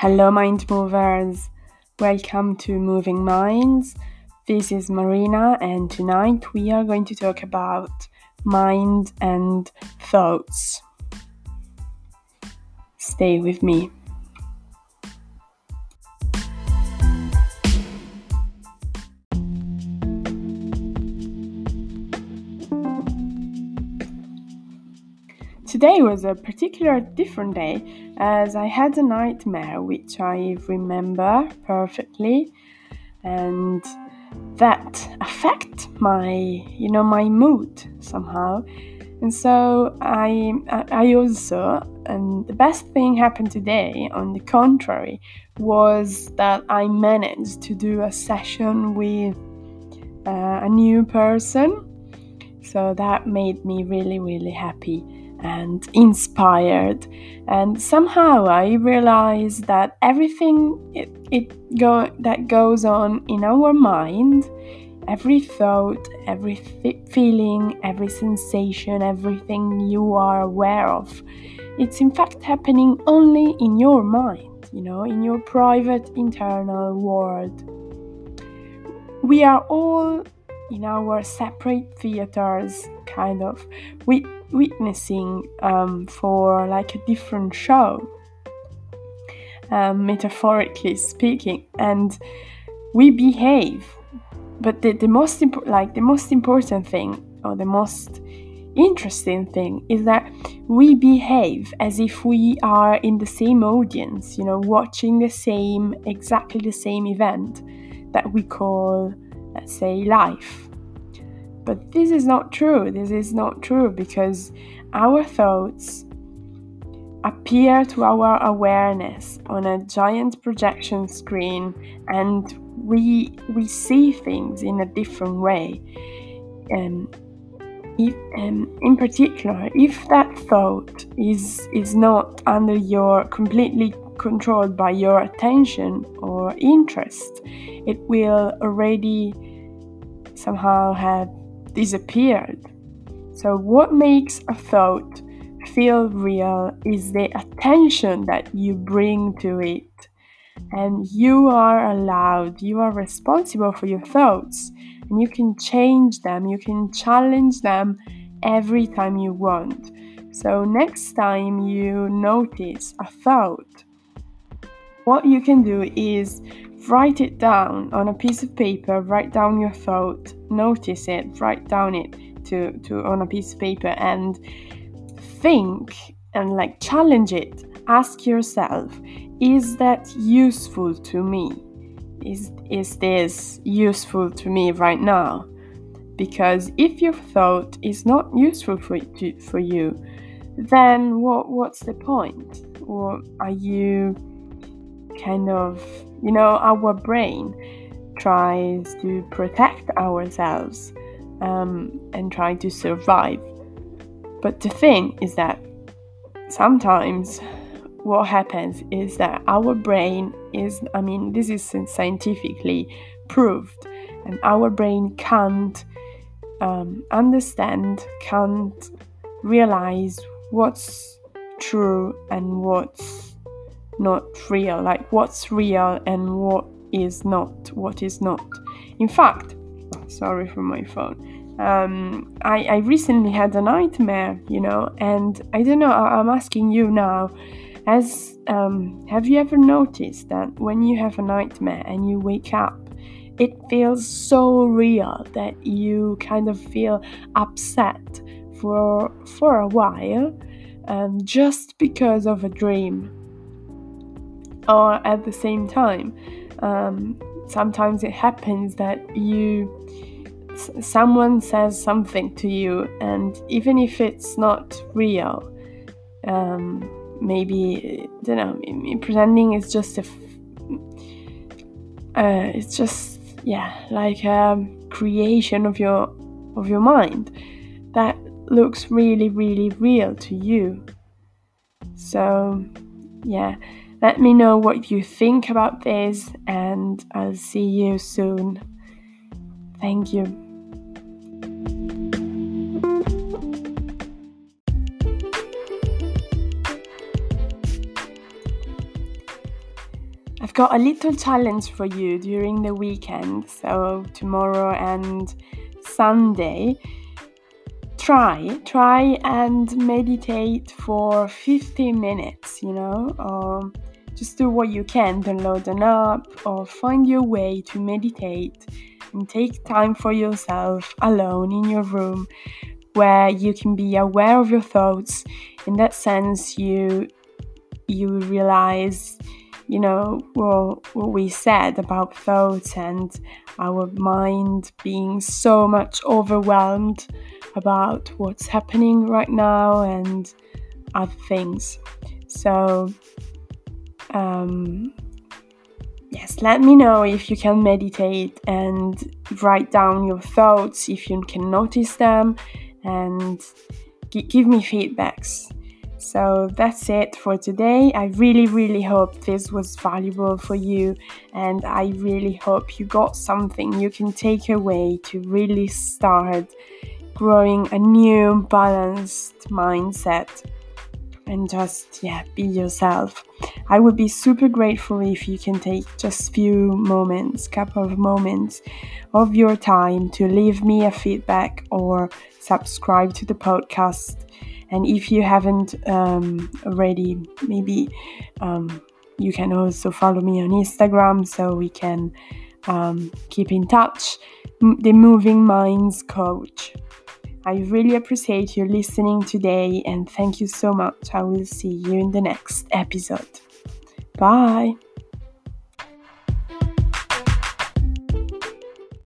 Hello, mind movers. Welcome to Moving Minds. This is Marina, and tonight we are going to talk about mind and thoughts. Stay with me. Today was a particular different day as I had a nightmare which I remember perfectly and that affect my you know my mood somehow. And so I I also and the best thing happened today on the contrary was that I managed to do a session with uh, a new person. So that made me really really happy and inspired. And somehow I realized that everything it, it go, that goes on in our mind, every thought, every feeling, every sensation, everything you are aware of, it's in fact happening only in your mind, you know, in your private internal world. We are all in our separate theaters, kind of. We witnessing um, for like a different show, um, metaphorically speaking, and we behave. But the, the most like the most important thing, or the most interesting thing, is that we behave as if we are in the same audience, you know, watching the same, exactly the same event that we call, let's say, life but this is not true. This is not true because our thoughts appear to our awareness on a giant projection screen and we we see things in a different way. Um, if, um, in particular, if that thought is is not under your completely controlled by your attention or interest, it will already somehow have disappeared. So, what makes a thought feel real is the attention that you bring to it. And you are allowed, you are responsible for your thoughts, and you can change them, you can challenge them every time you want. So, next time you notice a thought, what you can do is write it down on a piece of paper, write down your thought, notice it, write down it to, to on a piece of paper and think and like challenge it. Ask yourself, is that useful to me? Is is this useful to me right now? Because if your thought is not useful for, to, for you, then what what's the point? Or are you kind of you know, our brain tries to protect ourselves um, and try to survive. But the thing is that sometimes what happens is that our brain is, I mean, this is scientifically proved, and our brain can't um, understand, can't realize what's true and what's not real, like what's real and what is not, what is not. In fact, sorry for my phone. Um, I, I recently had a nightmare, you know, and I don't know, I, am asking you now, as um, have you ever noticed that when you have a nightmare and you wake up, it feels so real that you kind of feel upset for for a while um, just because of a dream or at the same time. Um, sometimes it happens that you someone says something to you and even if it's not real um, maybe don't know pretending is just a uh, it's just yeah like a creation of your of your mind that looks really really real to you so yeah let me know what you think about this, and I'll see you soon. Thank you. I've got a little challenge for you during the weekend, so tomorrow and Sunday. Try, try and meditate for 15 minutes, you know, or just do what you can, download an app or find your way to meditate and take time for yourself alone in your room where you can be aware of your thoughts. In that sense, you you realize you know well, what we said about thoughts and our mind being so much overwhelmed about what's happening right now and other things. So um, yes let me know if you can meditate and write down your thoughts if you can notice them and give me feedbacks so that's it for today. I really, really hope this was valuable for you, and I really hope you got something you can take away to really start growing a new balanced mindset and just yeah be yourself i would be super grateful if you can take just few moments couple of moments of your time to leave me a feedback or subscribe to the podcast and if you haven't um, already, maybe um, you can also follow me on Instagram so we can um, keep in touch. The Moving Minds Coach. I really appreciate you listening today and thank you so much. I will see you in the next episode. Bye.